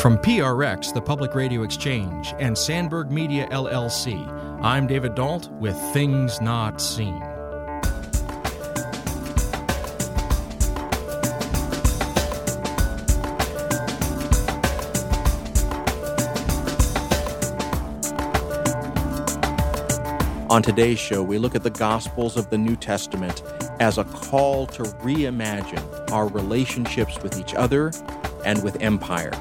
From PRX, the Public Radio Exchange, and Sandberg Media LLC, I'm David Dault with Things Not Seen. On today's show, we look at the Gospels of the New Testament as a call to reimagine our relationships with each other and with empire.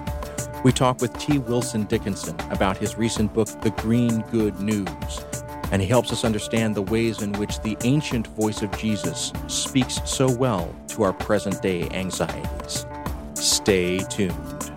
We talk with T. Wilson Dickinson about his recent book, The Green Good News, and he helps us understand the ways in which the ancient voice of Jesus speaks so well to our present day anxieties. Stay tuned.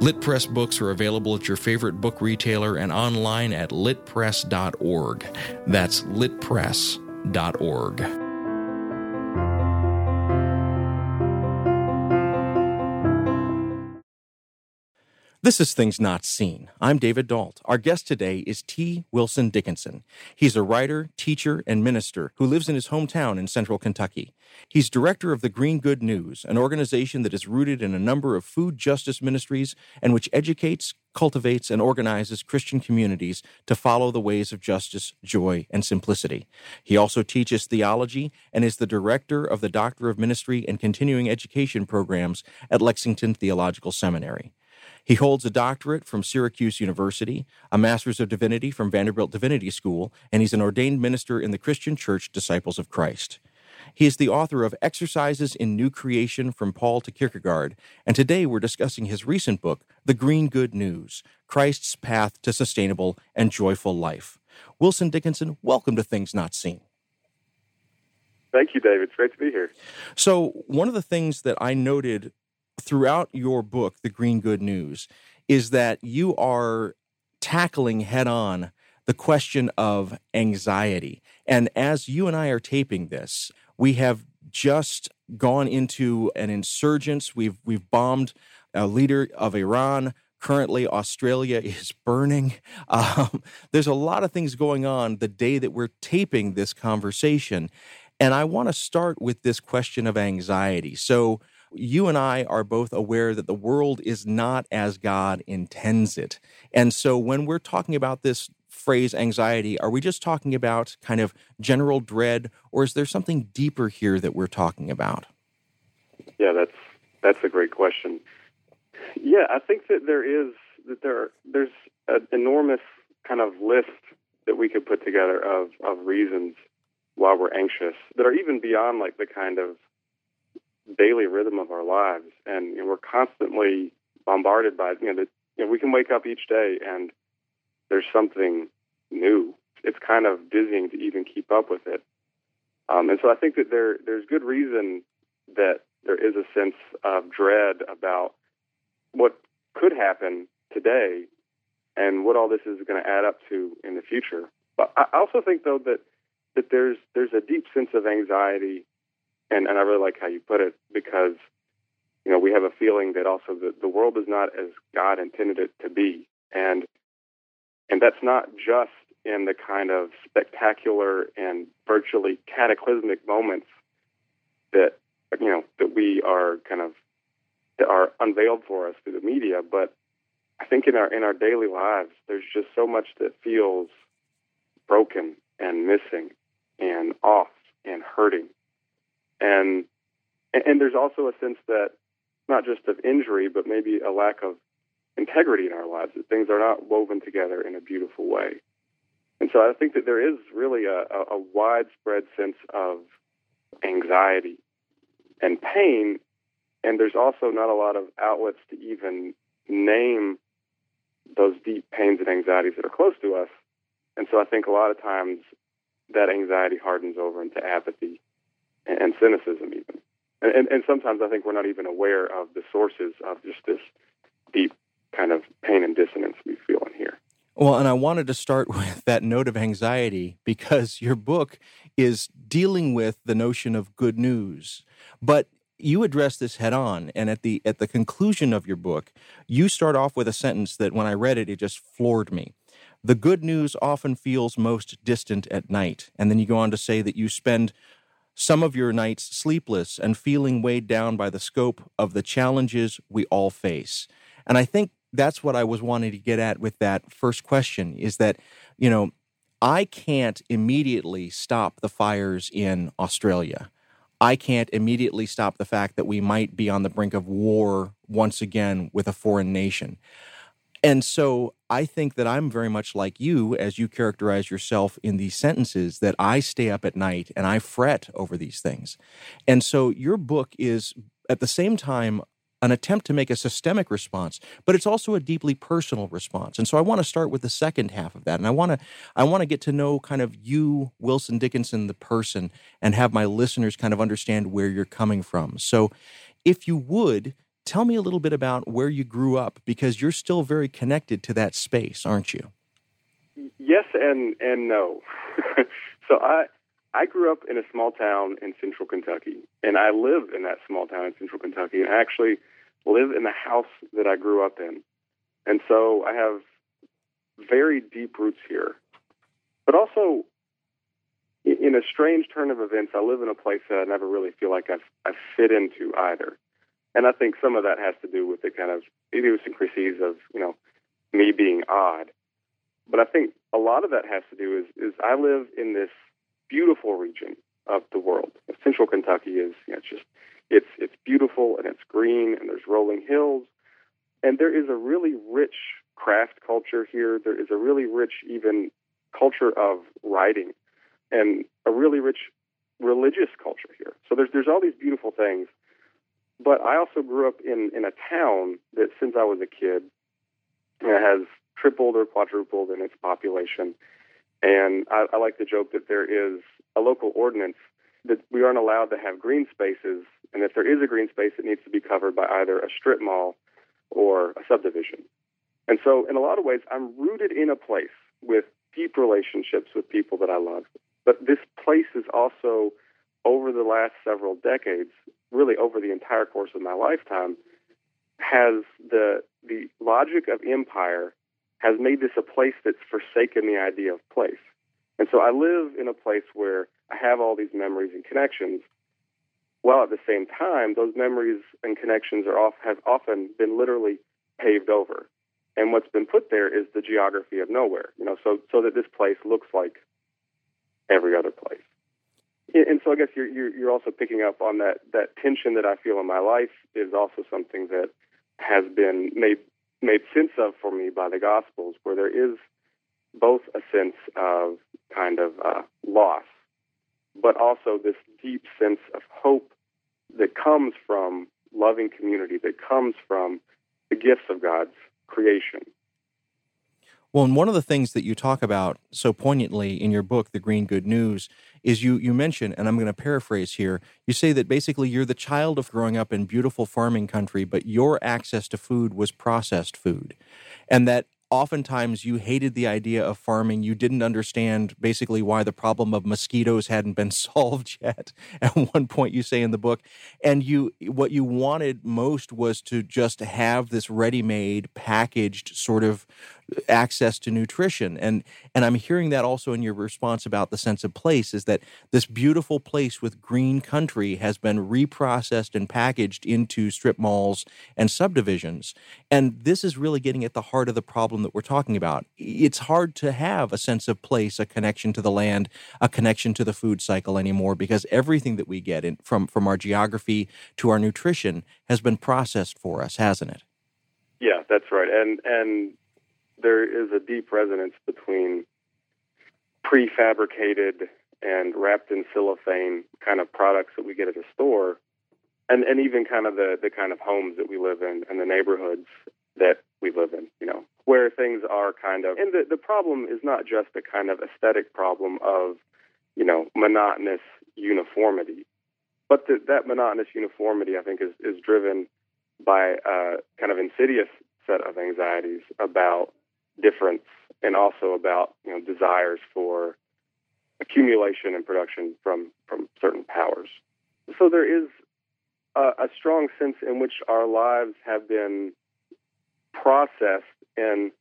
Lit Press books are available at your favorite book retailer and online at litpress.org. That's litpress.org. This is Things Not Seen. I'm David Dault. Our guest today is T. Wilson Dickinson. He's a writer, teacher, and minister who lives in his hometown in central Kentucky. He's director of the Green Good News, an organization that is rooted in a number of food justice ministries and which educates, cultivates, and organizes Christian communities to follow the ways of justice, joy, and simplicity. He also teaches theology and is the director of the Doctor of Ministry and Continuing Education programs at Lexington Theological Seminary. He holds a doctorate from Syracuse University, a master's of divinity from Vanderbilt Divinity School, and he's an ordained minister in the Christian Church Disciples of Christ. He is the author of Exercises in New Creation from Paul to Kierkegaard, and today we're discussing his recent book, The Green Good News Christ's Path to Sustainable and Joyful Life. Wilson Dickinson, welcome to Things Not Seen. Thank you, David. It's great to be here. So, one of the things that I noted throughout your book, The Green Good News, is that you are tackling head on the question of anxiety. And as you and I are taping this, we have just gone into an insurgence. We've we've bombed a leader of Iran. Currently, Australia is burning. Um, there's a lot of things going on the day that we're taping this conversation. And I want to start with this question of anxiety. So, you and I are both aware that the world is not as God intends it. And so when we're talking about this phrase anxiety, are we just talking about kind of general dread, or is there something deeper here that we're talking about? Yeah, that's that's a great question. Yeah, I think that there is that there there's an enormous kind of list that we could put together of of reasons why we're anxious that are even beyond like the kind of daily rhythm of our lives, and you know, we're constantly bombarded by you know, the, you know we can wake up each day and there's something new. It's kind of dizzying to even keep up with it, um, and so I think that there there's good reason that there is a sense of dread about what could happen today and what all this is going to add up to in the future. But I also think though that that there's there's a deep sense of anxiety and and I really like how you put it because you know we have a feeling that also the, the world is not as God intended it to be, and and that's not just in the kind of spectacular and virtually cataclysmic moments that you know that we are kind of that are unveiled for us through the media, but I think in our in our daily lives, there's just so much that feels broken and missing and off and hurting and and there's also a sense that not just of injury, but maybe a lack of integrity in our lives, that things are not woven together in a beautiful way. And so I think that there is really a, a widespread sense of anxiety and pain, and there's also not a lot of outlets to even name those deep pains and anxieties that are close to us. And so I think a lot of times that anxiety hardens over into apathy and, cynicism, even. And, and, and sometimes I think we're not even aware of the sources of just this deep kind of pain and dissonance we feel in here. Well, and I wanted to start with that note of anxiety because your book is dealing with the notion of good news. But you address this head on and at the at the conclusion of your book, you start off with a sentence that when I read it it just floored me. The good news often feels most distant at night. And then you go on to say that you spend some of your nights sleepless and feeling weighed down by the scope of the challenges we all face. And I think that's what I was wanting to get at with that first question is that, you know, I can't immediately stop the fires in Australia. I can't immediately stop the fact that we might be on the brink of war once again with a foreign nation. And so I think that I'm very much like you, as you characterize yourself in these sentences, that I stay up at night and I fret over these things. And so your book is at the same time an attempt to make a systemic response, but it's also a deeply personal response. And so I want to start with the second half of that. And I want to I want to get to know kind of you, Wilson Dickinson, the person, and have my listeners kind of understand where you're coming from. So if you would, Tell me a little bit about where you grew up because you're still very connected to that space, aren't you? Yes and and no. so I I grew up in a small town in central Kentucky, and I live in that small town in central Kentucky, and I actually live in the house that I grew up in. And so I have very deep roots here. But also, in a strange turn of events, I live in a place that I never really feel like I've, I fit into either. And I think some of that has to do with the kind of idiosyncrasies of, you know, me being odd. But I think a lot of that has to do is, is I live in this beautiful region of the world. Central Kentucky is, you know, it's just, it's, it's beautiful and it's green and there's rolling hills. And there is a really rich craft culture here. There is a really rich, even culture of writing and a really rich religious culture here. So there's, there's all these beautiful things but I also grew up in, in a town that, since I was a kid, has tripled or quadrupled in its population. And I, I like to joke that there is a local ordinance that we aren't allowed to have green spaces. And if there is a green space, it needs to be covered by either a strip mall or a subdivision. And so, in a lot of ways, I'm rooted in a place with deep relationships with people that I love. But this place is also, over the last several decades, really over the entire course of my lifetime, has the the logic of empire has made this a place that's forsaken the idea of place. And so I live in a place where I have all these memories and connections, while at the same time those memories and connections are off have often been literally paved over. And what's been put there is the geography of nowhere, you know, so so that this place looks like every other place and so I guess you're, you're, you're also picking up on that that tension that I feel in my life is also something that has been made made sense of for me by the Gospels, where there is both a sense of kind of uh, loss, but also this deep sense of hope that comes from loving community, that comes from the gifts of God's creation. Well, and one of the things that you talk about so poignantly in your book, The Green Good News, is you you mention, and I'm going to paraphrase here. You say that basically you're the child of growing up in beautiful farming country, but your access to food was processed food, and that oftentimes you hated the idea of farming. You didn't understand basically why the problem of mosquitoes hadn't been solved yet. At one point, you say in the book, and you what you wanted most was to just have this ready-made, packaged sort of access to nutrition. And and I'm hearing that also in your response about the sense of place is that this beautiful place with green country has been reprocessed and packaged into strip malls and subdivisions. And this is really getting at the heart of the problem that we're talking about. It's hard to have a sense of place a connection to the land a connection to the food cycle anymore because everything that we get in, from from our geography to our nutrition has been processed for us hasn't it? Yeah that's right. And and there is a deep resonance between prefabricated and wrapped in cellophane kind of products that we get at a store and and even kind of the the kind of homes that we live in and the neighborhoods that we live in you know where things are kind of and the the problem is not just a kind of aesthetic problem of you know, monotonous uniformity. But the, that monotonous uniformity, I think, is, is driven by a kind of insidious set of anxieties about difference and also about you know desires for accumulation and production from from certain powers. So there is a, a strong sense in which our lives have been processed and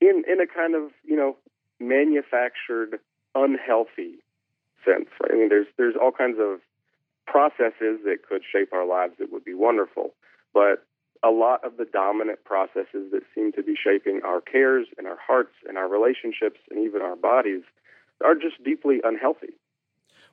in in a kind of you know manufactured unhealthy sense. Right? I mean, there's there's all kinds of processes that could shape our lives that would be wonderful, but a lot of the dominant processes that seem to be shaping our cares and our hearts and our relationships and even our bodies are just deeply unhealthy.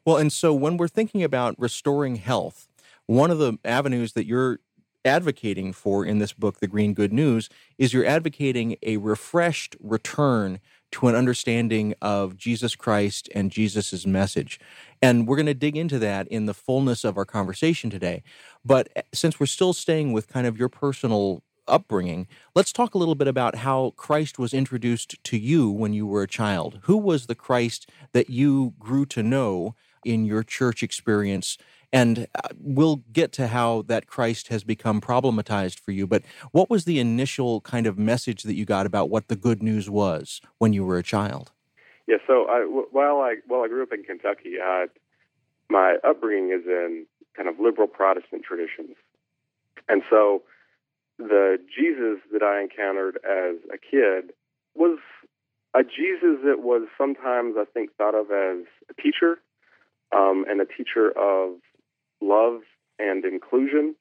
Well, and so when we're thinking about restoring health, one of the avenues that you're advocating for in this book, The Green Good News, is you're advocating a refreshed return to an understanding of Jesus Christ and Jesus' message. And we're going to dig into that in the fullness of our conversation today. But eh, since we're still staying with kind of your personal upbringing, let's talk a little bit about how Christ was introduced to you when you were a child. Who was the Christ that you grew to know in your church experience and uh, we'll get to how that Christ has become problematized for you. But what was the initial kind of message that you got about what the good news was when you were a child? Yeah, so I, while I while I grew up in Kentucky, my upbringing is in kind of liberal Protestant traditions, and so the Jesus that I encountered as a kid was a Jesus that was sometimes I think thought of as a teacher um, and a teacher of love and inclusion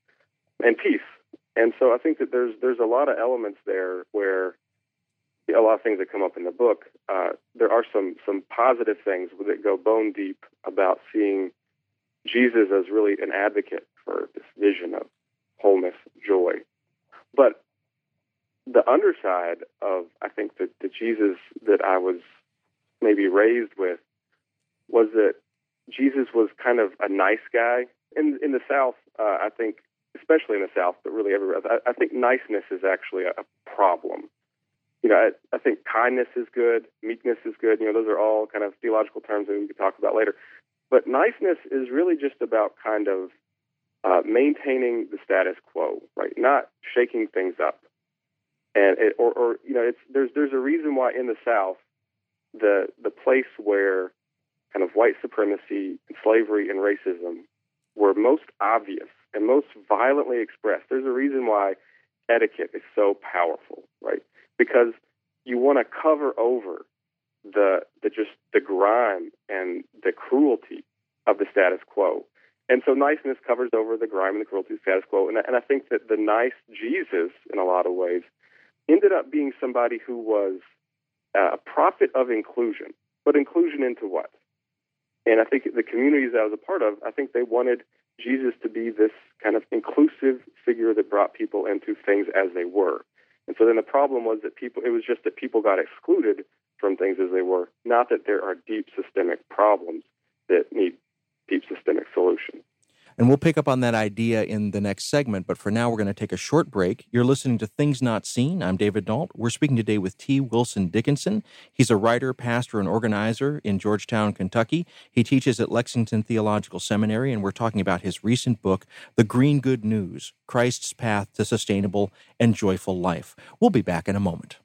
and peace. And so I think that there's there's a lot of elements there where a lot of things that come up in the book. Uh, there are some some positive things that go bone deep about seeing Jesus as really an advocate for this vision of wholeness, joy. But the underside of I think that the Jesus that I was maybe raised with was that Jesus was kind of a nice guy in in the South, uh, I think, especially in the South, but really everywhere, I, I think niceness is actually a, problem. You know, I, I think kindness is good, meekness is good. You know, those are all kind of theological terms that we could talk about later. But niceness is really just about kind of uh, maintaining the status quo, right? Not shaking things up. And it, or, or you know, it's there's there's a reason why in the South, the the place where kind of white supremacy and slavery and racism were most obvious and most violently expressed. There's a reason why etiquette is so powerful, right? Because you want to cover over the the just the grime and the cruelty of the status quo. And so niceness covers over the grime and the cruelty of the status quo. And, and I think that the nice Jesus, in a lot of ways, ended up being somebody who was uh, a prophet of inclusion. But inclusion into what? And I think the communities I was a part of, I think they wanted Jesus to be this kind of inclusive figure that brought people into things as they were. And so then the problem was that people, it was just that people got excluded from things as they were, not that there are deep systemic problems that need deep systemic solutions. And we'll pick up on that idea in the next segment. But for now, we're going to take a short break. You're listening to Things Not Seen. I'm David Dault. We're speaking today with T. Wilson Dickinson. He's a writer, pastor, and organizer in Georgetown, Kentucky. He teaches at Lexington Theological Seminary, and we're talking about his recent book, The Green Good News Christ's Path to Sustainable and Joyful Life. We'll be back in a moment.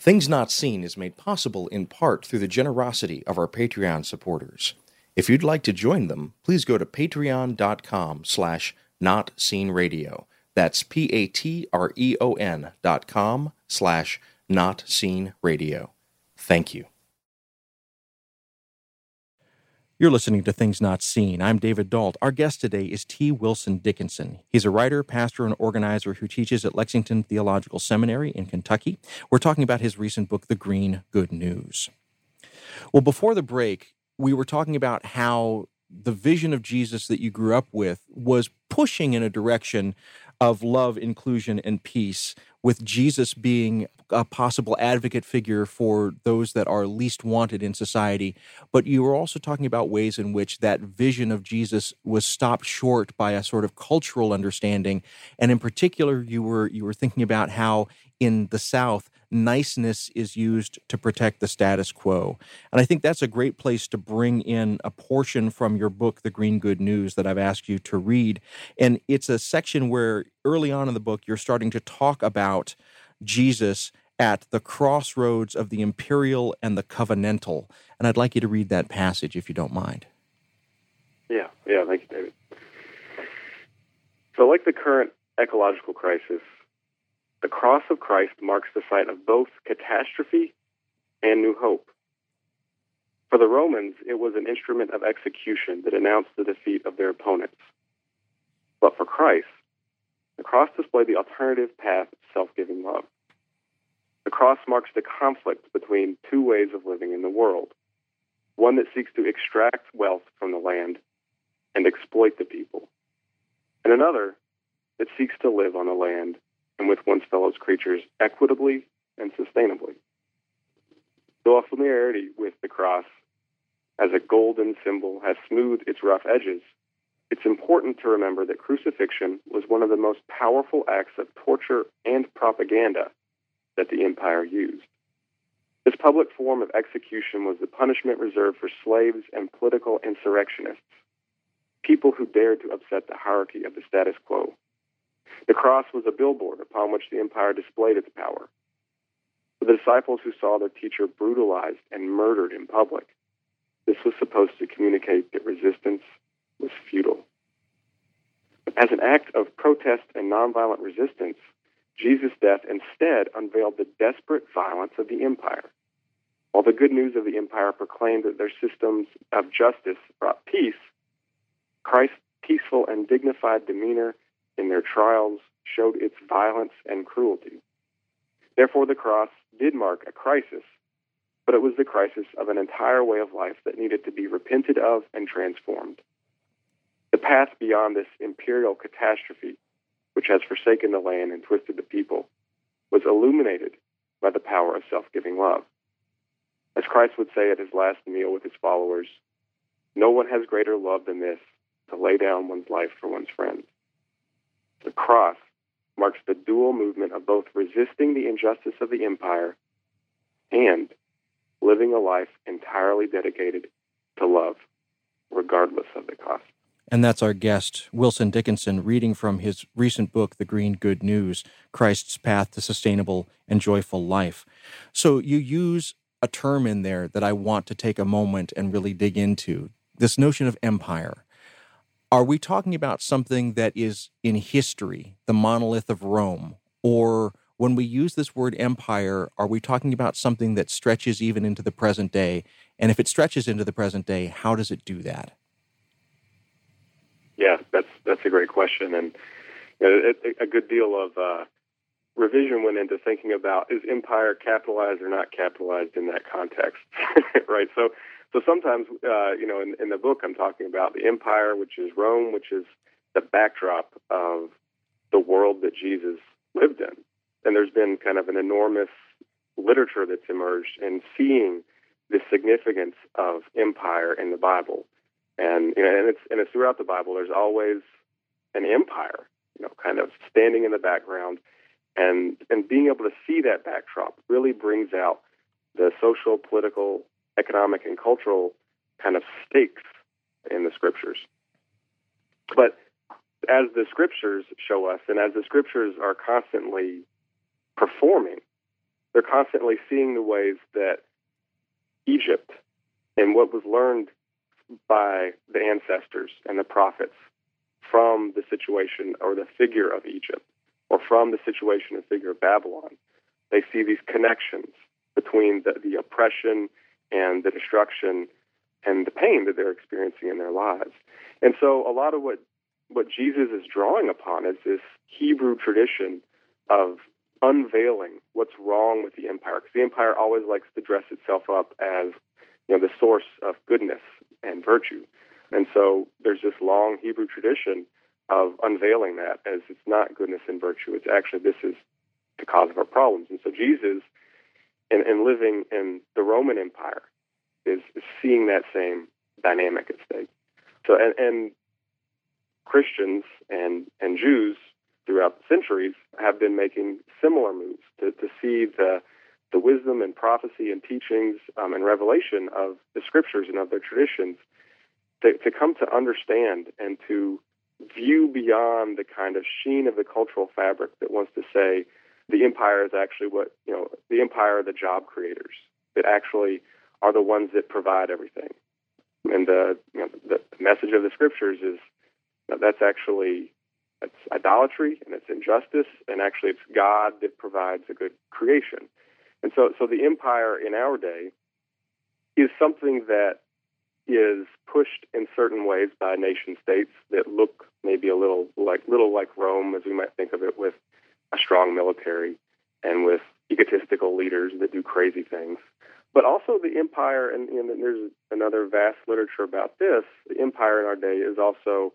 Things Not Seen is made possible in part through the generosity of our Patreon supporters. If you'd like to join them, please go to patreon.com slash notseenradio. That's P-A-T-R-E-O-N dot com slash notseenradio. Thank you. You're listening to Things Not Seen. I'm David Dault. Our guest today is T. Wilson Dickinson. He's a writer, pastor, and organizer who teaches at Lexington Theological Seminary in Kentucky. We're talking about his recent book, The Green Good News. Well, before the break, we were talking about how the vision of Jesus that you grew up with was pushing in a direction of love, inclusion, and peace, with Jesus being a possible advocate figure for those that are least wanted in society. But you were also talking about ways in which that vision of Jesus was stopped short by a sort of cultural understanding. And in particular, you were you were thinking about how in the South niceness is used to protect the status quo. And I think that's a great place to bring in a portion from your book, The Green Good News, that I've asked you to read. And it's a section where early on in the book, you're starting to talk about Jesus at the crossroads of the imperial and the covenantal. And I'd like you to read that passage if you don't mind. Yeah, yeah, thank you, David. So, like the current ecological crisis, the cross of Christ marks the site of both catastrophe and new hope. For the Romans, it was an instrument of execution that announced the defeat of their opponents. But for Christ, the cross displayed the alternative path of self giving love. The cross marks the conflict between two ways of living in the world one that seeks to extract wealth from the land and exploit the people, and another that seeks to live on the land and with one's fellow creatures equitably and sustainably. Though a familiarity with the cross as a golden symbol has smoothed its rough edges, it's important to remember that crucifixion was one of the most powerful acts of torture and propaganda that the empire used. This public form of execution was the punishment reserved for slaves and political insurrectionists, people who dared to upset the hierarchy of the status quo. The cross was a billboard upon which the empire displayed its power. For the disciples who saw their teacher brutalized and murdered in public, this was supposed to communicate that resistance was futile. As an act of protest and nonviolent resistance, Jesus' death instead unveiled the desperate violence of the empire. While the good news of the empire proclaimed that their systems of justice brought peace, Christ's peaceful and dignified demeanor in their trials showed its violence and cruelty. Therefore, the cross did mark a crisis, but it was the crisis of an entire way of life that needed to be repented of and transformed. The path beyond this imperial catastrophe, which has forsaken the land and twisted the people, was illuminated by the power of self giving love. As Christ would say at his last meal with his followers, no one has greater love than this to lay down one's life for one's friends. The cross marks the dual movement of both resisting the injustice of the empire and living a life entirely dedicated to love, regardless of the cost. And that's our guest, Wilson Dickinson, reading from his recent book, The Green Good News Christ's Path to Sustainable and Joyful Life. So you use a term in there that I want to take a moment and really dig into this notion of empire. Are we talking about something that is in history, the monolith of Rome? Or when we use this word empire, are we talking about something that stretches even into the present day? And if it stretches into the present day, how does it do that? Yeah, that's that's a great question, and you know, it, a good deal of uh, revision went into thinking about is empire capitalized or not capitalized in that context, right? So so sometimes, uh, you know, in, in the book, I'm talking about the empire, which is Rome, which is the backdrop of the world that Jesus lived in. And there's been kind of an enormous literature that's emerged in seeing the significance of empire in the Bible. And you know, and it's and it's throughout the Bible. There's always an empire, you know, kind of standing in the background, and and being able to see that backdrop really brings out the social, political, economic and cultural kind of stakes in the scriptures. But as the scriptures show us, and as the scriptures are constantly performing, they're constantly seeing the ways that Egypt and what was learned by the ancestors and the prophets from the situation or the figure of Egypt or from the situation and figure of Babylon, they see these connections between the, the oppression and the destruction and the pain that they're experiencing in their lives. And so a lot of what what Jesus is drawing upon is this Hebrew tradition of unveiling what's wrong with the empire. Because the empire always likes to dress itself up as you know the source of goodness and virtue. And so there's this long Hebrew tradition of unveiling that as it's not goodness and virtue. It's actually this is the cause of our problems. And so Jesus and, and living in the Roman Empire is, is seeing that same dynamic at stake. So, and, and Christians and, and Jews throughout the centuries have been making similar moves to, to see the, the wisdom and prophecy and teachings um, and revelation of the scriptures and of their traditions to, to come to understand and to view beyond the kind of sheen of the cultural fabric that wants to say the empire is actually what you know the empire are the job creators that actually are the ones that provide everything. And the you know the message of the scriptures is that that's actually it's idolatry and it's injustice and actually it's God that provides a good creation. And so so the empire in our day is something that is pushed in certain ways by nation states that look maybe a little like little like Rome, as we might think of it, with a strong military and with egotistical leaders that do crazy things. But also the empire, and, and there's another vast literature about this. The empire in our day is also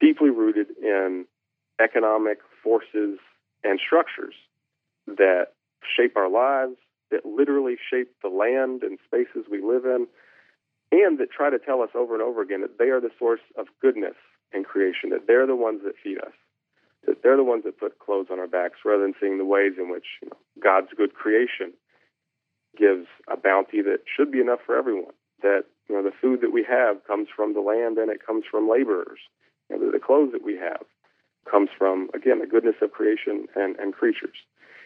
deeply rooted in economic forces and structures that shape our lives, that literally shape the land and spaces we live in, and that try to tell us over and over again that they are the source of goodness in creation, that they're the ones that feed us, they're the ones that put clothes on our backs, rather than seeing the ways in which you know, God's good creation gives a bounty that should be enough for everyone. That you know the food that we have comes from the land and it comes from laborers. You know, the clothes that we have comes from again the goodness of creation and, and creatures.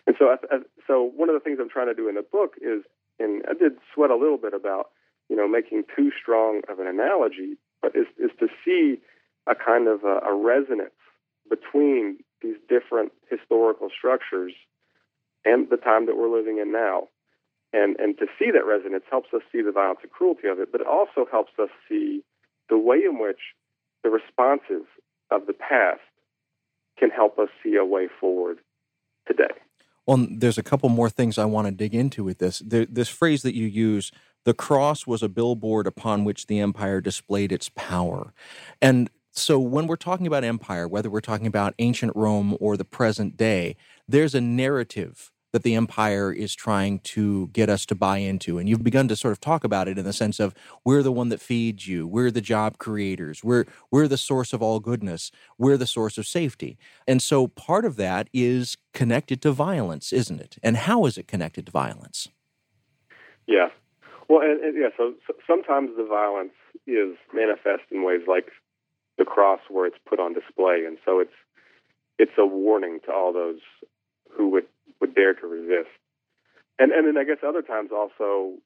And so, I, I, so one of the things I'm trying to do in the book is, and I did sweat a little bit about, you know, making too strong of an analogy, but is is to see a kind of a, a resonance between these different historical structures and the time that we're living in now. And and to see that resonance helps us see the violence and cruelty of it, but it also helps us see the way in which the responses of the past can help us see a way forward today. Well, there's a couple more things I want to dig into with this. This phrase that you use, the cross was a billboard upon which the empire displayed its power. And so when we're talking about empire, whether we're talking about ancient Rome or the present day, there's a narrative that the empire is trying to get us to buy into. And you've begun to sort of talk about it in the sense of we're the one that feeds you, we're the job creators, we're we're the source of all goodness, we're the source of safety. And so part of that is connected to violence, isn't it? And how is it connected to violence? Yeah. Well, and, and yeah, so, so sometimes the violence is manifest in ways like the cross where it's put on display and so it's it's a warning to all those who would would dare to resist. And and then I guess other times also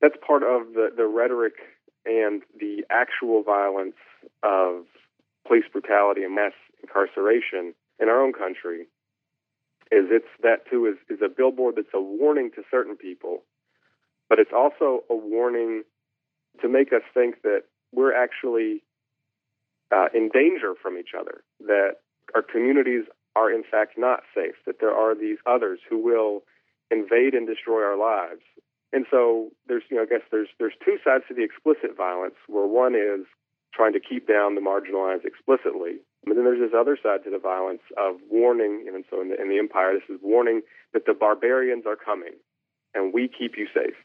that's part of the, the rhetoric and the actual violence of police brutality and mass incarceration in our own country is it's that too is, is a billboard that's a warning to certain people, but it's also a warning to make us think that we're actually uh, in danger from each other, that our communities are in fact not safe, that there are these others who will invade and destroy our lives. And so there's, you know, I guess there's there's two sides to the explicit violence, where one is trying to keep down the marginalized explicitly, but then there's this other side to the violence of warning, and so in the, in the empire, this is warning that the barbarians are coming, and we keep you safe.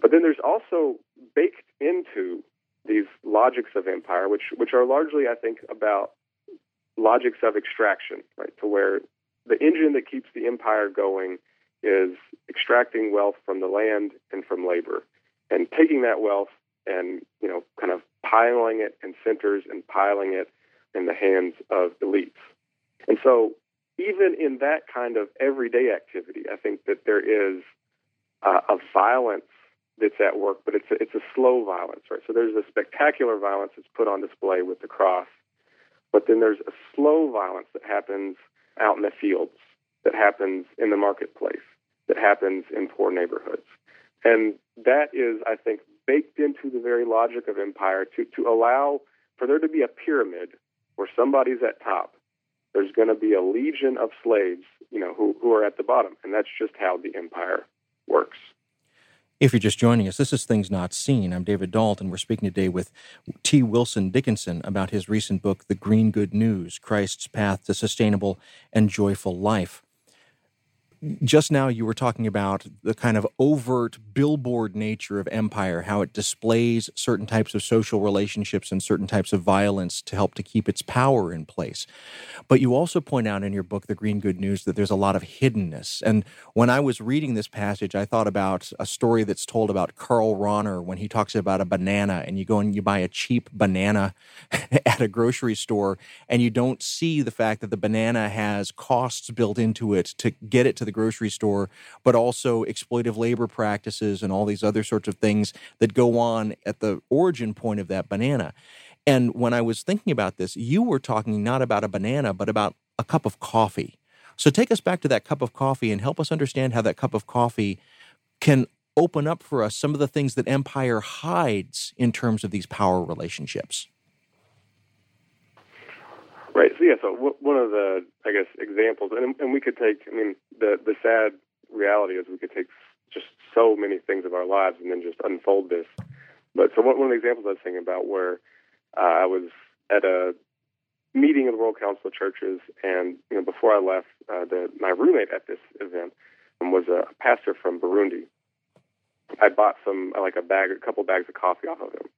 But then there's also baked into these logics of empire, which which are largely, I think, about logics of extraction, right? To where the engine that keeps the empire going is extracting wealth from the land and from labor, and taking that wealth and you know kind of piling it in centers and piling it in the hands of elites. And so, even in that kind of everyday activity, I think that there is uh, a violence that's at work, but it's a, it's a slow violence, right? So there's a spectacular violence that's put on display with the cross, but then there's a slow violence that happens out in the fields, that happens in the marketplace, that happens in poor neighborhoods. And that is, I think, baked into the very logic of empire to, to allow for there to be a pyramid where somebody's at top. There's going to be a legion of slaves, you know, who, who are at the bottom. And that's just how the empire works. If you're just joining us, this is Things Not Seen. I'm David Dault. We're speaking today with T. Wilson Dickinson about his recent book, The Green Good News Christ's Path to Sustainable and Joyful Life. Just now you were talking about the kind of overt billboard nature of empire, how it displays certain types of social relationships and certain types of violence to help to keep its power in place. But you also point out in your book, The Green Good News, that there's a lot of hiddenness. And when I was reading this passage, I thought about a story that's told about Karl Rahner when he talks about a banana and you go and you buy a cheap banana at a grocery store and you don't see the fact that the banana has costs built into it to get it to the grocery store, but also exploitive labor practices and all these other sorts of things that go on at the origin point of that banana. And when I was thinking about this, you were talking not about a banana, but about a cup of coffee. So take us back to that cup of coffee and help us understand how that cup of coffee can open up for us some of the things that empire hides in terms of these power relationships. Right. So yeah. So w- one of the, I guess, examples, and, and we could take. I mean, the the sad reality is we could take just so many things of our lives and then just unfold this. But so one, one of the examples I was thinking about where uh, I was at a meeting of the World Council of Churches, and you know, before I left, uh, the, my roommate at this event was a pastor from Burundi. I bought some like a bag, a couple bags of coffee off of him,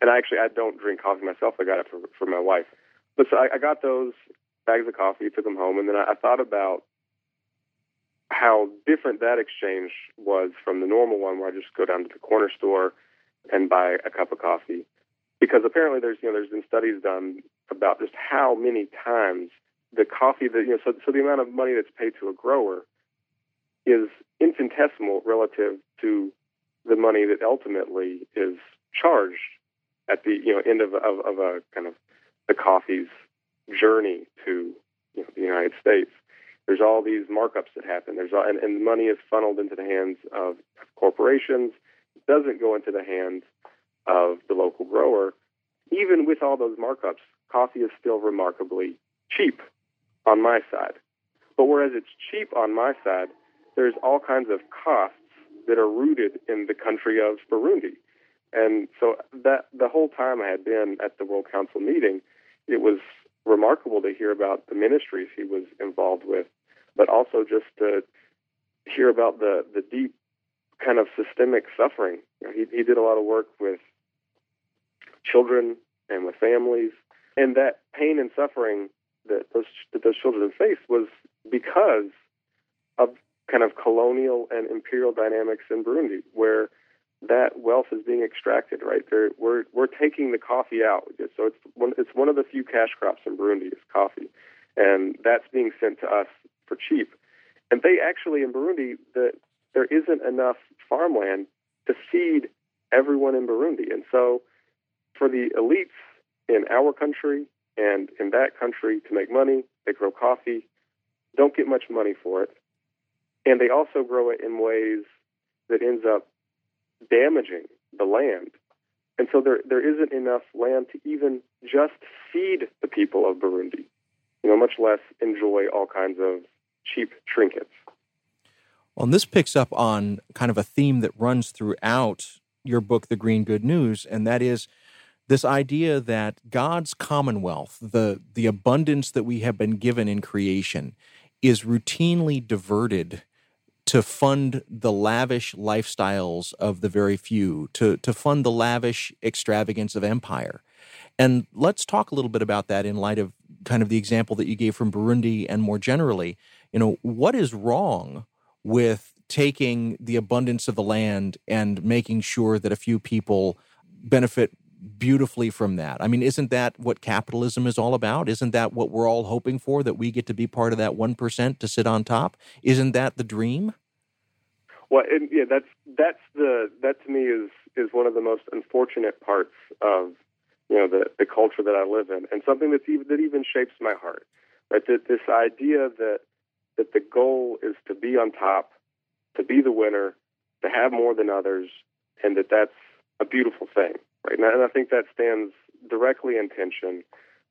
and I actually I don't drink coffee myself. I got it for for my wife, but so I, I got those bags of coffee, took them home, and then I, I thought about how different that exchange was from the normal one where I just go down to the corner store and buy a cup of coffee. Because apparently there's you know there's been studies done about just how many times the coffee that you know so so the amount of money that's paid to a grower is infinitesimal relative to the money that ultimately is charged at the you know end of of, of a kind of the coffee's journey to you know, the United States. There's all these markups that happen. There's all, and, and money is funneled into the hands of, corporations. It doesn't go into the hands of the local grower. Even with all those markups, coffee is still remarkably cheap on my side. But whereas it's cheap on my side, there's all kinds of costs that are rooted in the country of Burundi. And so that the whole time I had been at the World Council meeting, it was remarkable to hear about the ministries he was involved with, but also just to hear about the, the deep kind of systemic suffering. You know, he, he did a lot of work with children and with families, and that pain and suffering that those that those children faced was because of kind of colonial and imperial dynamics in Burundi, where that wealth is being extracted. Right, They're, we're we're taking the coffee out, so it's one it's one of the few cash crops in Burundi is coffee, and that's being sent to us for cheap. And they actually in Burundi that there isn't enough farmland to feed everyone in Burundi, and so for the elites in our country and in that country to make money, they grow coffee, don't get much money for it, and they also grow it in ways that ends up damaging the land. And so there there isn't enough land to even just feed the people of Burundi, you know, much less enjoy all kinds of cheap trinkets. Well, and this picks up on kind of a theme that runs throughout your book, The Green Good News, and that is this idea that God's commonwealth, the the abundance that we have been given in creation, is routinely diverted to fund the lavish lifestyles of the very few, to, to fund the lavish extravagance of empire. And let's talk a little bit about that in light of kind of the example that you gave from Burundi and more generally. You know, what is wrong with taking the abundance of the land and making sure that a few people benefit beautifully from that. I mean, isn't that what capitalism is all about? Isn't that what we're all hoping for? That we get to be part of that 1% to sit on top? Isn't that the dream? Well, and, yeah, that's that's the that to me is is one of the most unfortunate parts of you know the the culture that I live in, and something that's even that even shapes my heart. Right, that this idea that that the goal is to be on top, to be the winner, to have more than others, and that that's a beautiful thing. Right, and I, and I think that stands directly in tension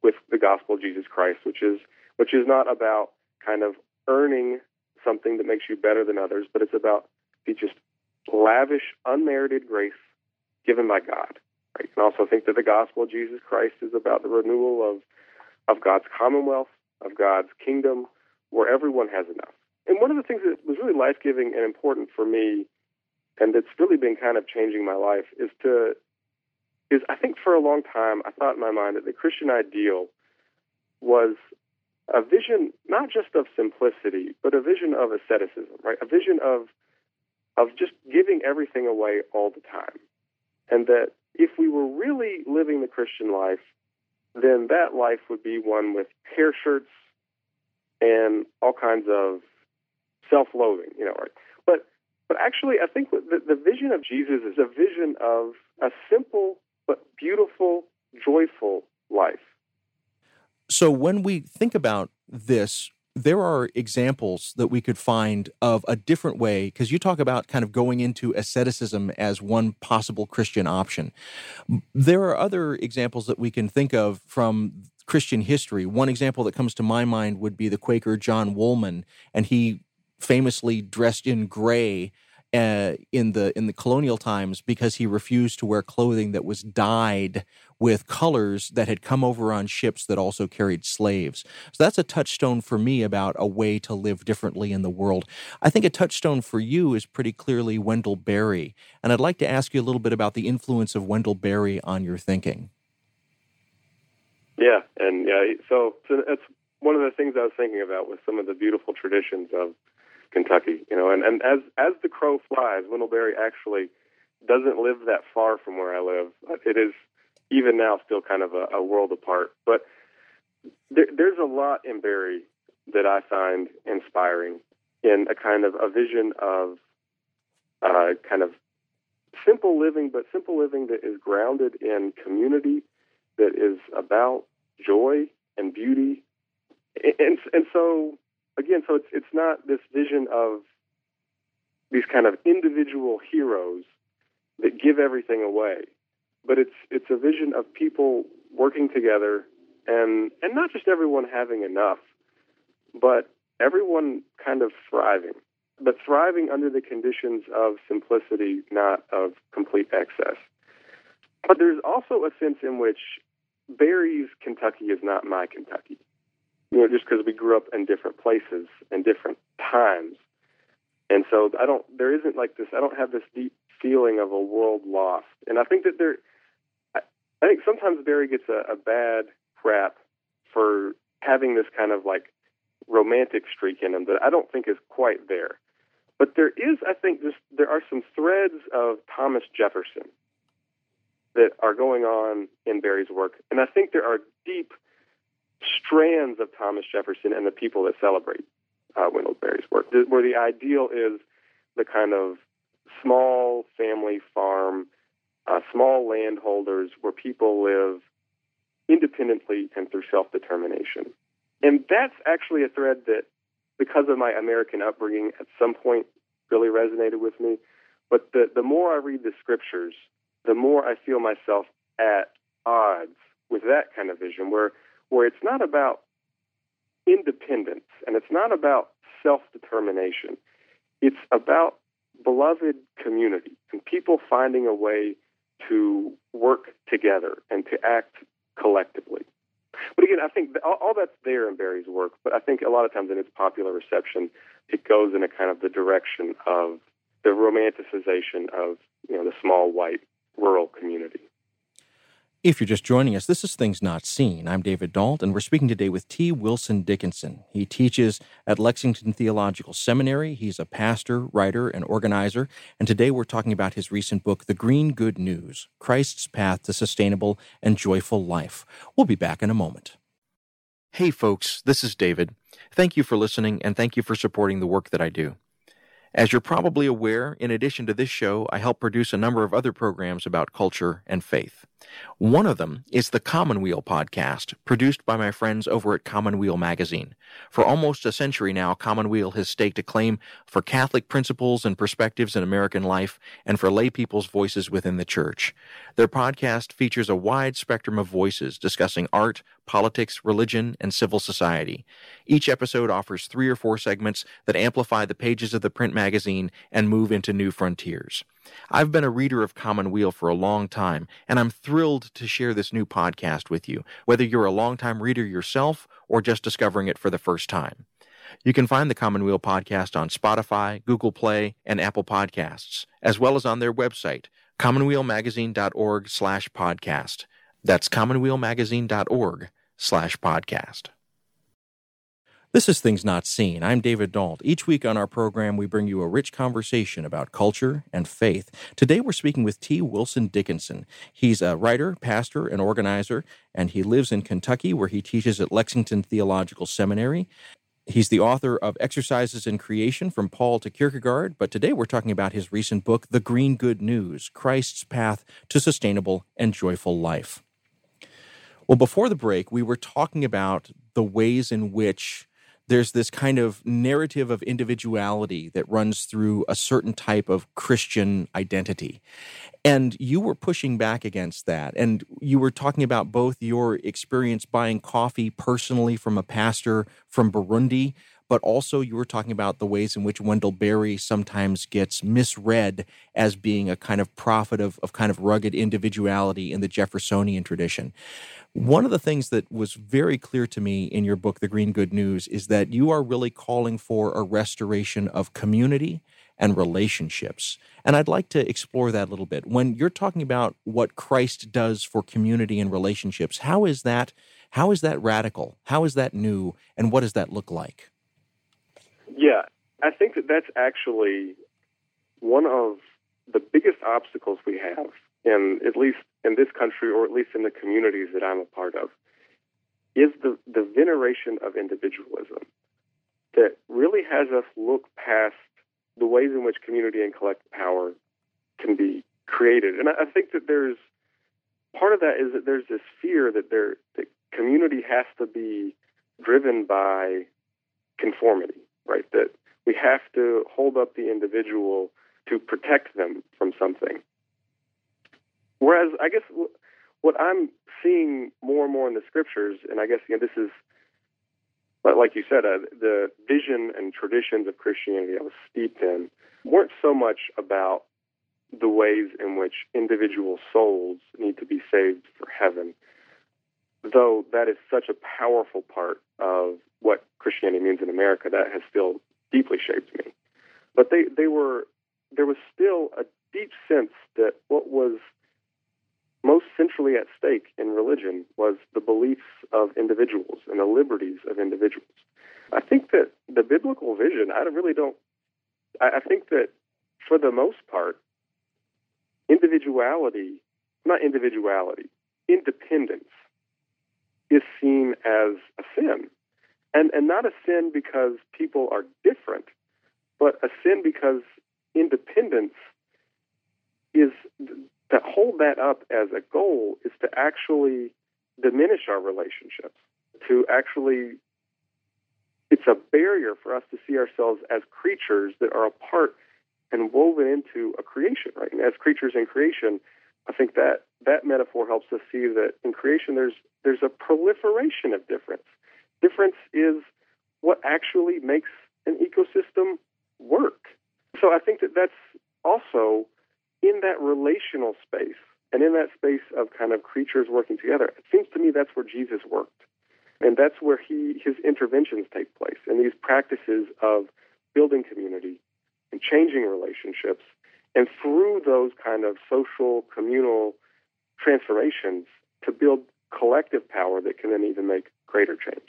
with the gospel of Jesus Christ, which is which is not about kind of earning something that makes you better than others, but it's about be just lavish, unmerited grace given by God. Right? You can also think that the gospel of Jesus Christ is about the renewal of, of God's commonwealth, of God's kingdom, where everyone has enough. and one of the things that was really life giving and important for me, and that's really been kind of changing my life, is to is I think for a long time I thought in my mind that the Christian ideal was a vision not just of simplicity, but a vision of asceticism, right? A vision of of just giving everything away all the time. And that if we were really living the Christian life, then that life would be one with hair shirts and all kinds of self-loathing, you know. But but actually, I think the, the vision of Jesus is a vision of a simple but beautiful, joyful life. So when we think about this, there are examples that we could find of a different way because you talk about kind of going into asceticism as one possible Christian option. There are other examples that we can think of from Christian history. One example that comes to my mind would be the Quaker John Woolman, and he famously dressed in gray uh, in the in the colonial times because he refused to wear clothing that was dyed with colors that had come over on ships that also carried slaves. So that's a touchstone for me about a way to live differently in the world. I think a touchstone for you is pretty clearly Wendell Berry, and I'd like to ask you a little bit about the influence of Wendell Berry on your thinking. Yeah, and yeah, so, so that's one of the things I was thinking about with some of the beautiful traditions of Kentucky. You know, and, and as as the crow flies, Wendell Berry actually doesn't live that far from where I live. It is even now still kind of a, a world apart. But there, there's a lot in Berry that I find inspiring in a kind of a vision of uh, kind of simple living, but simple living that is grounded in community, that is about joy and beauty. And, and so again, so it's it's not this vision of these kind of individual heroes that give everything away, but it's it's a vision of people working together and and not just everyone having enough, but everyone kind of thriving, but thriving under the conditions of simplicity, not of complete excess. But there's also a sense in which Berry's Kentucky is not my Kentucky you know, just because we grew up in different places and different times. And so I don't, there isn't like this, I don't have this deep feeling of a world lost. And I think that there, I, I think sometimes Berry gets a, a bad rap for having this kind of like romantic streak in him that I don't think is quite there. But there is, I think, just there are some threads of Thomas Jefferson that are going on in Berry's work, and I think there are deep strands of Thomas Jefferson and the people that celebrate uh, Wendell Berry's work, where the ideal is the kind of small family farm, uh, small landholders where people live independently and through self determination. And that's actually a thread that, because of my American upbringing, at some point really resonated with me. But the, the more I read the scriptures, the more I feel myself at odds with that kind of vision, where where it's not about independence and it's not about self determination. It's about beloved community and people finding a way to work together and to act collectively. But again, I think all, that's there in Berry's work, but I think a lot of times in its popular reception, it goes in a kind of the direction of the romanticization of you know the small white rural community. If you're just joining us, this is Things Not Seen. I'm David Dault, and we're speaking today with T. Wilson Dickinson. He teaches at Lexington Theological Seminary. He's a pastor, writer, and organizer. And today we're talking about his recent book, The Green Good News Christ's Path to Sustainable and Joyful Life. We'll be back in a moment. Hey, folks, this is David. Thank you for listening, and thank you for supporting the work that I do. As you're probably aware, in addition to this show, I help produce a number of other programs about culture and faith. One of them is the Commonweal podcast, produced by my friends over at Commonweal Magazine. For almost a century now, Commonweal has staked a claim for Catholic principles and perspectives in American life and for lay people's voices within the church. Their podcast features a wide spectrum of voices discussing art, politics, religion, and civil society. Each episode offers three or four segments that amplify the pages of the print magazine and move into new frontiers. I've been a reader of Commonweal for a long time, and I'm thrilled to share this new podcast with you, whether you're a longtime reader yourself or just discovering it for the first time. You can find the Commonweal podcast on Spotify, Google Play, and Apple Podcasts, as well as on their website, commonwealmagazine.org slash podcast. That's commonwealmagazine.org slash podcast. This is Things Not Seen. I'm David Dault. Each week on our program, we bring you a rich conversation about culture and faith. Today, we're speaking with T. Wilson Dickinson. He's a writer, pastor, and organizer, and he lives in Kentucky, where he teaches at Lexington Theological Seminary. He's the author of Exercises in Creation from Paul to Kierkegaard, but today we're talking about his recent book, The Green Good News Christ's Path to Sustainable and Joyful Life. Well, before the break, we were talking about the ways in which there's this kind of narrative of individuality that runs through a certain type of Christian identity. And you were pushing back against that. And you were talking about both your experience buying coffee personally from a pastor from Burundi, but also you were talking about the ways in which Wendell Berry sometimes gets misread as being a kind of prophet of, of kind of rugged individuality in the Jeffersonian tradition. One of the things that was very clear to me in your book, The Green Good News, is that you are really calling for a restoration of community and relationships. And I'd like to explore that a little bit. When you're talking about what Christ does for community and relationships, how is that how is that radical? How is that new? And what does that look like? Yeah, I think that that's actually one of the biggest obstacles we have in at least in this country or at least in the communities that I'm a part of is the, the veneration of individualism that really has us look past the ways in which community and collective power can be created. And I, I think that there's part of that is that there's this fear that there that community has to be driven by conformity, right? That we have to hold up the individual to protect them from something. Whereas I guess what I'm seeing more and more in the scriptures, and I guess you know, this is, like you said, uh, the vision and traditions of Christianity I was steeped in weren't so much about the ways in which individual souls need to be saved for heaven, though that is such a powerful part of what Christianity means in America. That has still deeply shaped me. But they, they were there was still a deep sense that what was most centrally at stake in religion was the beliefs of individuals and the liberties of individuals. I think that the biblical vision, I really don't, I think that for the most part, individuality, not individuality, independence is seen as a sin. And, and not a sin because people are different, but a sin because independence is to hold that up as a goal is to actually diminish our relationships, to actually, it's a barrier for us to see ourselves as creatures that are a part and woven into a creation, right? And as creatures in creation, I think that that metaphor helps us see that in creation there's there's a proliferation of difference. Difference is what actually makes an ecosystem work. So I think that that's also in that relational space and in that space of kind of creatures working together, it seems to me that's where Jesus worked. And that's where he his interventions take place. And these practices of building community and changing relationships. And through those kind of social, communal transformations to build collective power that can then even make greater change.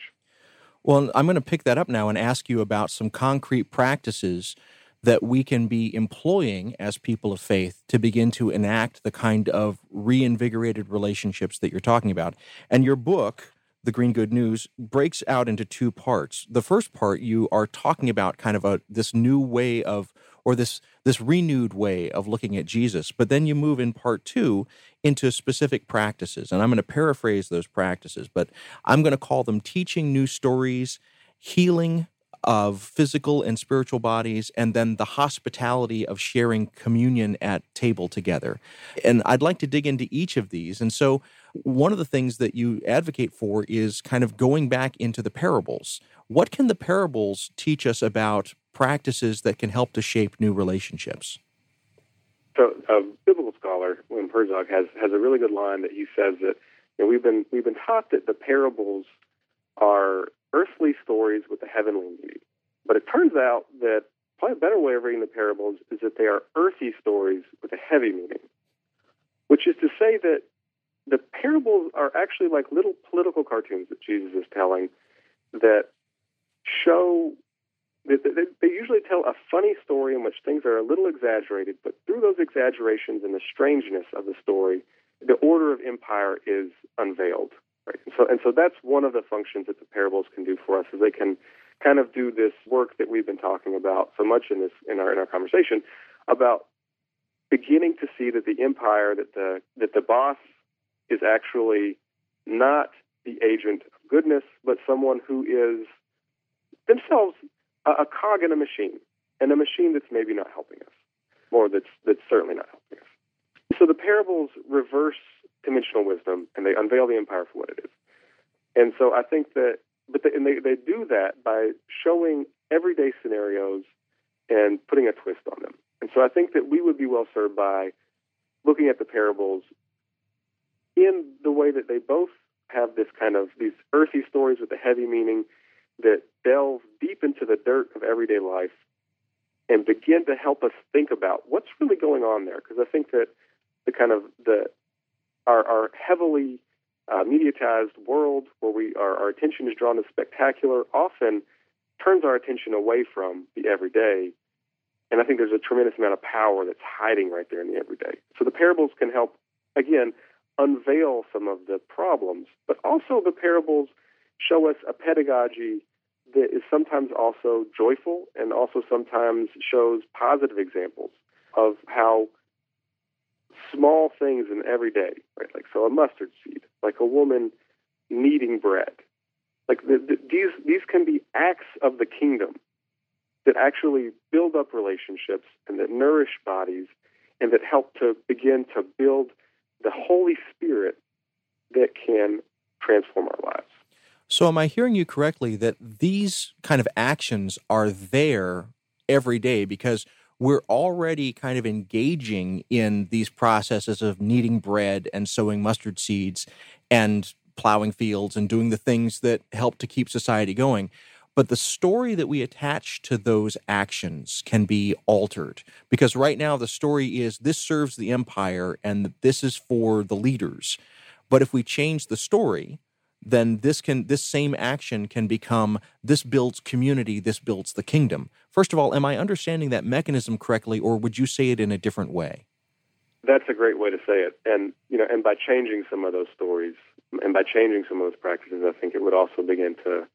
Well, I'm going to pick that up now and ask you about some concrete practices that we can be employing as people of faith to begin to enact the kind of reinvigorated relationships that you're talking about. And your book, The Green Good News, breaks out into two parts. The first part, you are talking about kind of a this new way of or this this renewed way of looking at Jesus. But then you move in part two into specific practices. And I'm going to paraphrase those practices, but I'm going to call them teaching new stories, healing of physical and spiritual bodies, and then the hospitality of sharing communion at table together. And I'd like to dig into each of these. And so, one of the things that you advocate for is kind of going back into the parables. What can the parables teach us about practices that can help to shape new relationships? So, a biblical scholar, William Herzog, has has a really good line that he says that you know, we've been we've been taught that the parables are earthly stories with a heavenly meaning. But it turns out that probably a better way of reading the parables is that they are earthy stories with a heavy meaning, which is to say that the parables are actually like little political cartoons that Jesus is telling that show they, they usually tell a funny story in which things are a little exaggerated, but through those exaggerations and the strangeness of the story, the order of empire is unveiled. Right? And so, and so that's one of the functions that the parables can do for us is they can kind of do this work that we've been talking about so much in this in our in our conversation about beginning to see that the empire that the that the boss is actually not the agent of goodness, but someone who is themselves a, a cog in a machine, and a machine that's maybe not helping us, or that's that's certainly not helping us. So the parables reverse conventional wisdom, and they unveil the empire for what it is. And so I think that but they, and they, they do that by showing everyday scenarios and putting a twist on them. And so I think that we would be well served by looking at the parables in the way that they both have this kind of these earthy stories with a heavy meaning that delve deep into the dirt of everyday life and begin to help us think about what's really going on there. Because I think that the kind of the our, our heavily uh, mediatized world where we our, our attention is drawn to spectacular often turns our attention away from the everyday. And I think there's a tremendous amount of power that's hiding right there in the everyday. So the parables can help, again, unveil some of the problems, but also the parables show us a pedagogy that is sometimes also joyful and also sometimes shows positive examples of how small things in every day, right? Like so, a mustard seed, like a woman kneading bread, like the, the, these these can be acts of the kingdom that actually build up relationships and that nourish bodies and that help to begin to build the Holy Spirit that can transform our lives. So, am I hearing you correctly that these kind of actions are there every day because we're already kind of engaging in these processes of kneading bread and sowing mustard seeds and plowing fields and doing the things that help to keep society going. But the story that we attach to those actions can be altered because right now the story is this serves the empire and this is for the leaders. But if we change the story, then this can this same action can become this builds community this builds the kingdom. First of all am i understanding that mechanism correctly or would you say it in a different way? That's a great way to say it. And you know and by changing some of those stories and by changing some of those practices i think it would also begin to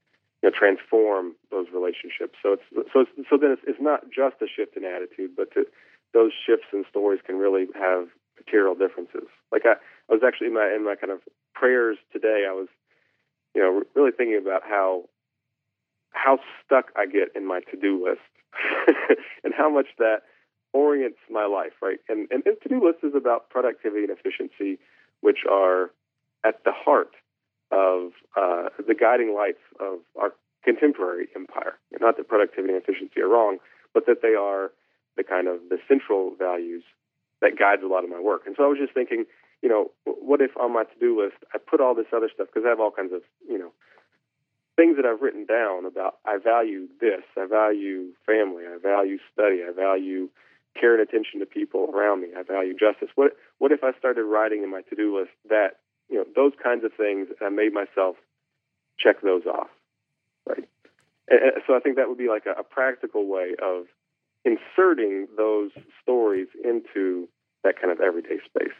you know transform those relationships. So it's so it's, so then it's, it's not just a shift in attitude but to, those shifts in stories can really have material differences. Like i I was actually in my in my kind of prayers today. I was you know, really thinking about how how stuck I get in my to-do list and how much that orients my life, right? And, and, and to-do list is about productivity and efficiency, which are at the heart of uh, the guiding lights of our contemporary empire. Not that productivity and efficiency are wrong, but that they are the kind of the central values that guides a lot of my work. And so I was just thinking, you know, what if on my to-do list I put all this other stuff because I have all kinds of, you know, things that I've written down about I value this, I value family, I value study, I value care and attention to people around me, I value justice. What what if I started writing in my to-do list that, you know, those kinds of things and I made myself check those off, right? And, so I think that would be like a, a practical way of inserting those stories into that kind of everyday space.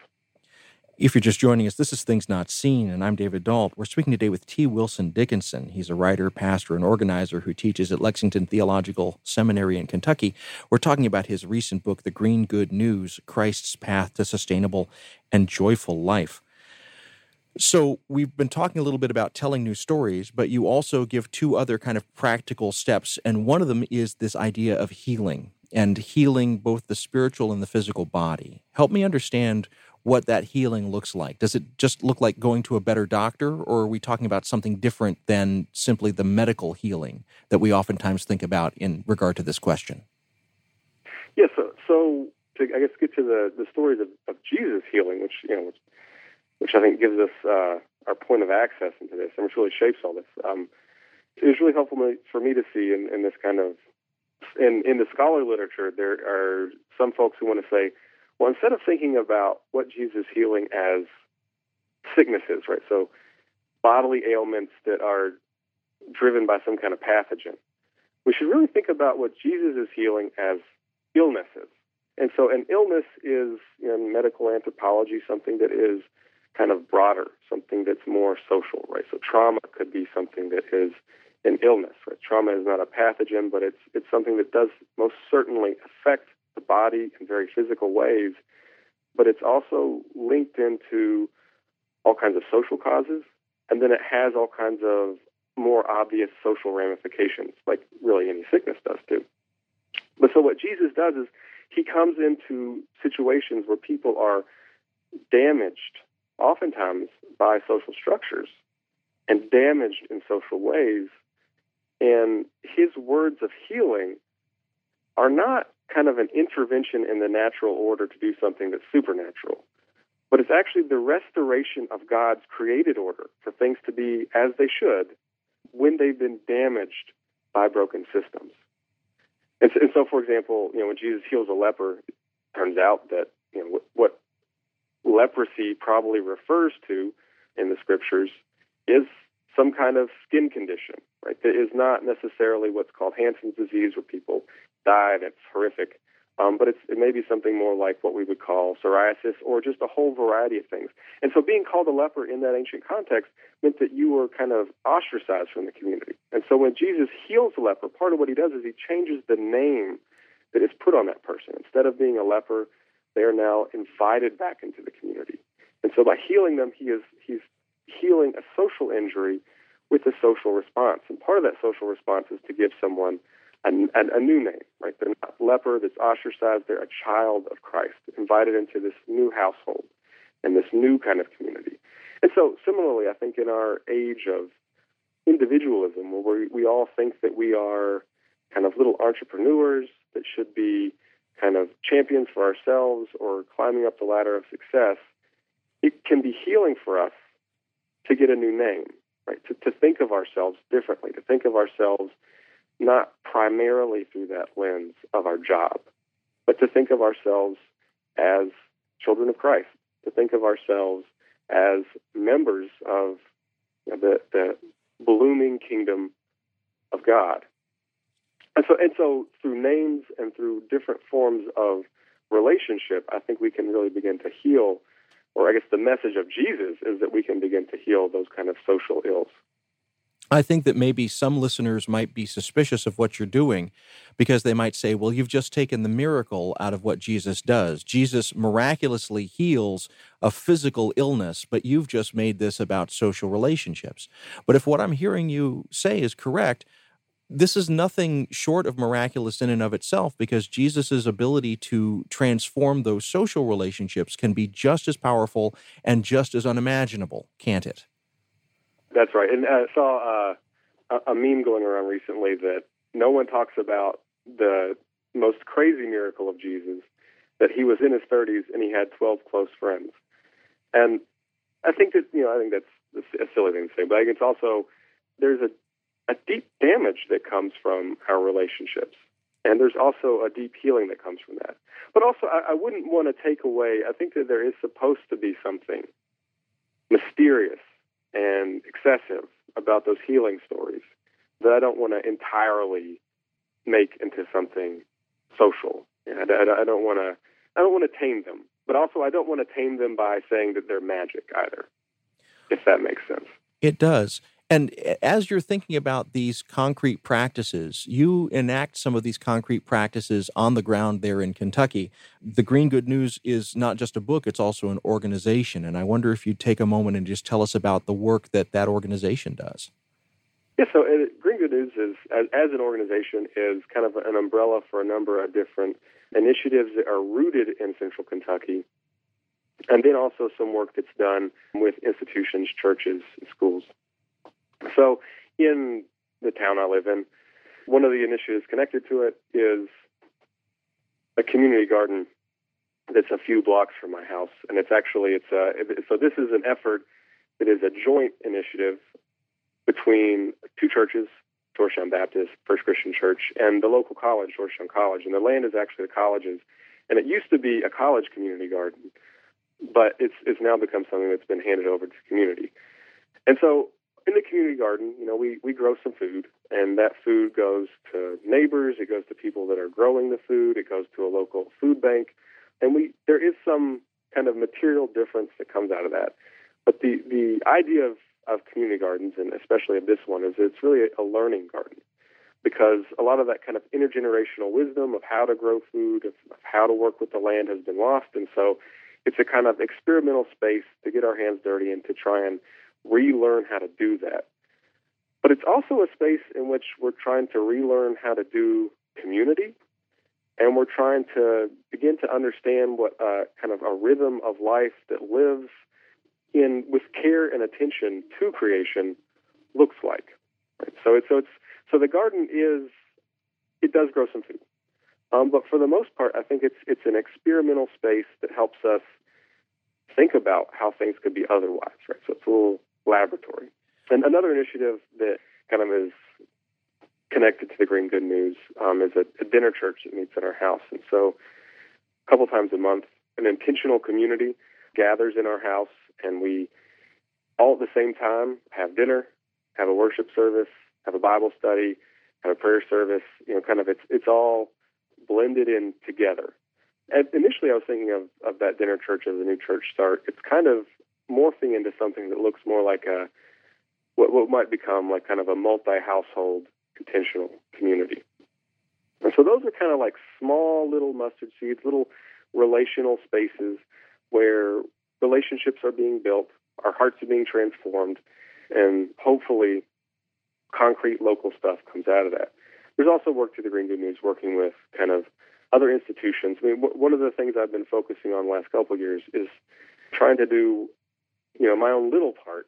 If you're just joining us, this is Things Not Seen, and I'm David Dault. We're speaking today with T. Wilson Dickinson. He's a writer, pastor, and organizer who teaches at Lexington Theological Seminary in Kentucky. We're talking about his recent book, The Green Good News Christ's Path to Sustainable and Joyful Life. So, we've been talking a little bit about telling new stories, but you also give two other kind of practical steps, and one of them is this idea of healing and healing both the spiritual and the physical body. Help me understand what that healing looks like. Does it just look like going to a better doctor, or are we talking about something different than simply the medical healing that we oftentimes think about in regard to this question? Yes. Yeah, so, so to, I guess get to the, the stories of, of Jesus healing, which you know, which, which I think gives us uh, our point of access into this, and which really shapes all this. Um, it was really helpful for me to see in, in this kind of in in the scholar literature there are some folks who want to say, well, instead of thinking about what Jesus healing as sicknesses, right? So bodily ailments that are driven by some kind of pathogen. We should really think about what Jesus is healing as illnesses. And so an illness is in medical anthropology something that is kind of broader, something that's more social, right? So trauma could be something that is an illness. Right? Trauma is not a pathogen, but it's it's something that does most certainly affect the body in very physical ways. But it's also linked into all kinds of social causes, and then it has all kinds of more obvious social ramifications, like really any sickness does too. But so what Jesus does is he comes into situations where people are damaged, oftentimes by social structures, and damaged in social ways and his words of healing are not kind of an intervention in the natural order to do something that's supernatural, but it's actually the restoration of God's created order for things to be as they should when they've been damaged by broken systems. And so, and so for example, you know, when Jesus heals a leper, it turns out that you know what, what leprosy probably refers to in the scriptures is some kind of skin condition, right? That is not necessarily what's called Hansen's disease, where people die and it's horrific. Um, but it's, it may be something more like what we would call psoriasis or just a whole variety of things. And so being called a leper in that ancient context meant that you were kind of ostracized from the community. And so when Jesus heals a leper, part of what he does is he changes the name that is put on that person. Instead of being a leper, they are now invited back into the community. And so by healing them, he is he's healing a social injury with a social response. And part of that social response is to give someone a, a, new name, right? They're not leper that's ostracized, they're a child of Christ, invited into this new household and this new kind of community. And so, similarly, I think in our age of individualism, where we, we all think that we are kind of little entrepreneurs that should be kind of champions for ourselves or climbing up the ladder of success, it can be healing for us to get a new name, right? To, to think of ourselves differently, to think of ourselves not primarily through that lens of our job, but to think of ourselves as children of Christ, to think of ourselves as members of the, the blooming kingdom of God. And so, and so through names and through different forms of relationship, I think we can really begin to heal or I guess the message of Jesus is that we can begin to heal those kind of social ills. I think that maybe some listeners might be suspicious of what you're doing because they might say, well, you've just taken the miracle out of what Jesus does. Jesus miraculously heals a physical illness, but you've just made this about social relationships. But if what I'm hearing you say is correct, this is nothing short of miraculous in and of itself because Jesus' ability to transform those social relationships can be just as powerful and just as unimaginable, can't it? That's right. And I saw uh, a meme going around recently that no one talks about the most crazy miracle of Jesus that he was in his 30s and he had 12 close friends. And I think that, you know, I think that's a silly thing to say, but I think it's also, there's a a deep damage that comes from our relationships. And there's also a deep healing that comes from that. But also, I, I wouldn't want to take away, I think that there is supposed to be something mysterious and excessive about those healing stories that I don't want to entirely make into something social. I, I, I don't want to. I don't want to tame them, but also I don't want to tame them by saying that they're magic either. If that makes sense. It does. And as you're thinking about these concrete practices, you enact some of these concrete practices on the ground there in Kentucky. The Green Good News is not just a book, it's also an organization. And I wonder if you'd take a moment and just tell us about the work that that organization does. Yeah, so uh, Green Good News is, as, as an organization, is kind of an umbrella for a number of different initiatives that are rooted in central Kentucky. And then also some work that's done with institutions, churches, schools. So, in the town I live in, one of the initiatives connected to it is a community garden that's a few blocks from my house, and it's actually it's a so this is an effort that is a joint initiative between two churches Georgetown Baptist, First Christian Church, and the local college, Georgetown College. And the land is actually the college's. And it used to be a college community garden, but it's it's now become something that's been handed over to the community. And so in the community garden, you know, we, we grow some food, and that food goes to neighbors, it goes to people that are growing the food, it goes to a local food bank, and we there is some kind of material difference that comes out of that. But the, the idea of, of community gardens, and especially of this one, is it's really a, learning garden because a lot of that kind of intergenerational wisdom of how to grow food, of, of how to work with the land has been lost. And so it's a kind of experimental space to get our hands dirty and to try and relearn how to do that. But it's also a space in which we're trying to relearn how to do community, and we're trying to begin to understand what uh, kind of a rhythm of life that lives in with care and attention to creation looks like. Right? So it's so it's so the garden is it does grow some food, um, but for the most part, I think it's it's an experimental space that helps us think about how things could be otherwise. Right. So it's a little laboratory. And another initiative that kind of is connected to the Green Good News um, is a, a, dinner church that meets at our house. And so a couple times a month, an intentional community gathers in our house, and we all at the same time have dinner, have a worship service, have a Bible study, have a prayer service. You know, kind of it's it's all blended in together. And initially, I was thinking of, of that dinner church as a new church start. It's kind of morphing into something that looks more like a what, what might become like kind of a multi-household intentional community. And so those are kind of like small little mustard seeds, little relational spaces where relationships are being built, our hearts are being transformed, and hopefully concrete local stuff comes out of that. There's also work through the Green Good News working with kind of other institutions. I mean, w- one of the things I've been focusing on the last couple of years is trying to do you know, my own little part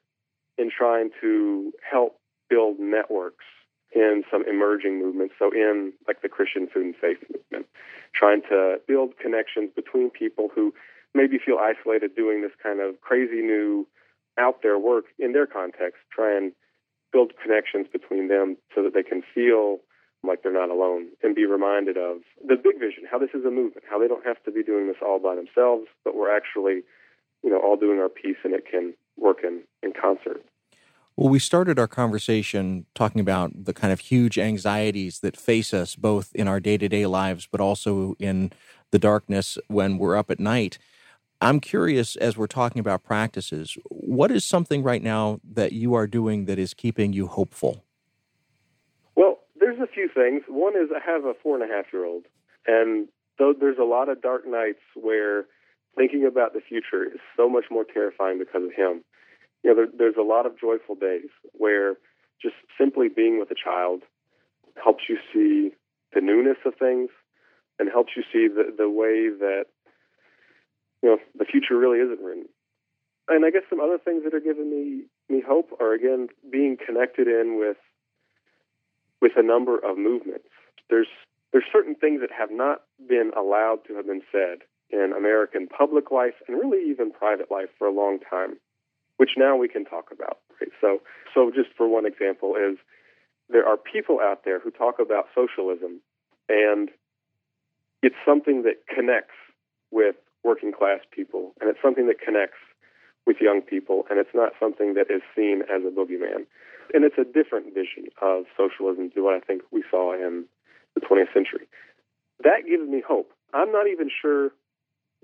in trying to help build networks in some emerging movements. So, in like the Christian food and faith movement, trying to build connections between people who maybe feel isolated doing this kind of crazy new out there work in their context, try and build connections between them so that they can feel like they're not alone and be reminded of the big vision, how this is a movement, how they don't have to be doing this all by themselves, but we're actually you know, all doing our piece and it can work in, in concert. Well, we started our conversation talking about the kind of huge anxieties that face us both in our day to day lives, but also in the darkness when we're up at night. I'm curious, as we're talking about practices, what is something right now that you are doing that is keeping you hopeful? Well, there's a few things. One is I have a four and a half year old, and though there's a lot of dark nights where thinking about the future is so much more terrifying because of him. You know, there, there's a lot of joyful days where just simply being with a child helps you see the newness of things and helps you see the, the way that, you know, the future really isn't written. And I guess some other things that are giving me, me hope are, again, being connected in with with a number of movements. There's there's certain things that have not been allowed to have been said in American public life and really even private life for a long time, which now we can talk about. Right? So, so just for one example, is there are people out there who talk about socialism, and it's something that connects with working class people, and it's something that connects with young people, and it's not something that is seen as a boogeyman. And it's a different vision of socialism to what I think we saw in the 20th century. That gives me hope. I'm not even sure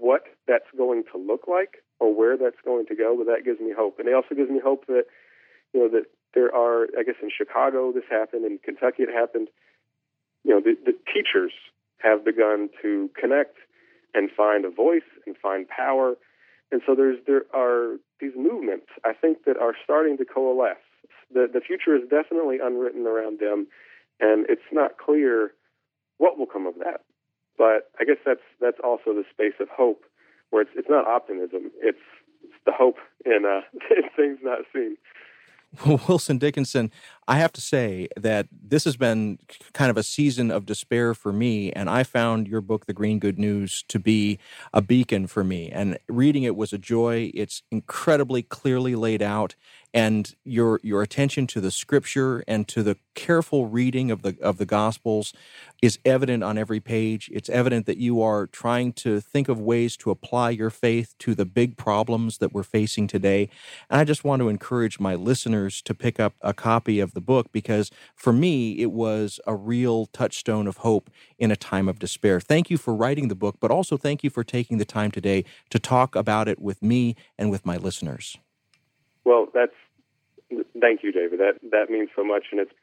what that's going to look like or where that's going to go, but that gives me hope. And it also gives me hope that, you know, that there are, I guess in Chicago this happened, in Kentucky it happened, you know, the, the teachers have begun to connect and find a voice and find power. And so there's there are these movements I think that are starting to coalesce. The the future is definitely unwritten around them, and it's not clear what will come of that. But I guess that's that's also the space of hope, where it's it's not optimism, it's, it's the hope in, uh, in things not seen. Wilson Dickinson, I have to say that this has been kind of a season of despair for me, and I found your book, The Green Good News, to be a beacon for me. And reading it was a joy. It's incredibly clearly laid out. And your your attention to the scripture and to the careful reading of the of the gospels is evident on every page. It's evident that you are trying to think of ways to apply your faith to the big problems that we're facing today. And i just want to encourage my listeners to pick up a copy of the book because for me it was a real touchstone of hope in a time of despair. Thank you for writing the book but also thank you for taking the time today to talk about it with me and with my listeners. Well that's Thank you, David. That that means so much, and it's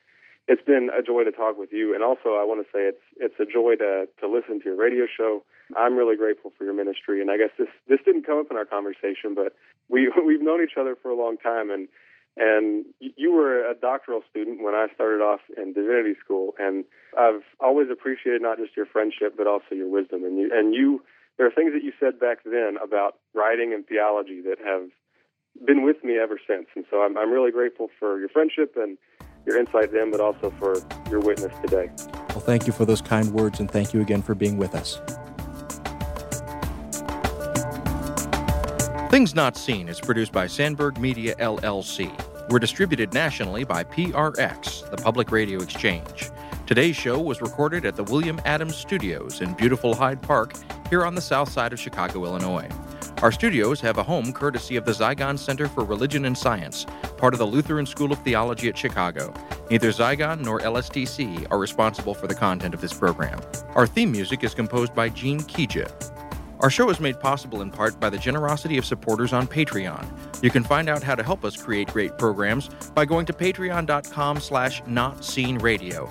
it's been a joy to talk with you. And also, I want to say it's it's a joy to to listen to your radio show. I'm really grateful for your ministry, and I guess this this didn't come up in our conversation, but we we've known each other for a long time, and and you were a doctoral student when I started off in divinity school, and I've always appreciated not just your friendship but also your wisdom. And you and you, there are things that you said back then about writing and theology that have been with me ever since. And so I'm, I'm really grateful for your friendship and your insight then, but also for your witness today. Well, thank you for those kind words, and thank you again for being with us. Things Not Seen is produced by Sandberg Media LLC. We're distributed nationally by PRX, the Public Radio Exchange. Today's show was recorded at the William Adams Studios in beautiful Hyde Park here on the south side of Chicago, Illinois. Our studios have a home courtesy of the Zygon Center for Religion and Science, part of the Lutheran School of Theology at Chicago. Neither Zygon nor LSTC are responsible for the content of this program. Our theme music is composed by Gene Kija. Our show is made possible in part by the generosity of supporters on Patreon. You can find out how to help us create great programs by going to patreon.com slash notseenradio.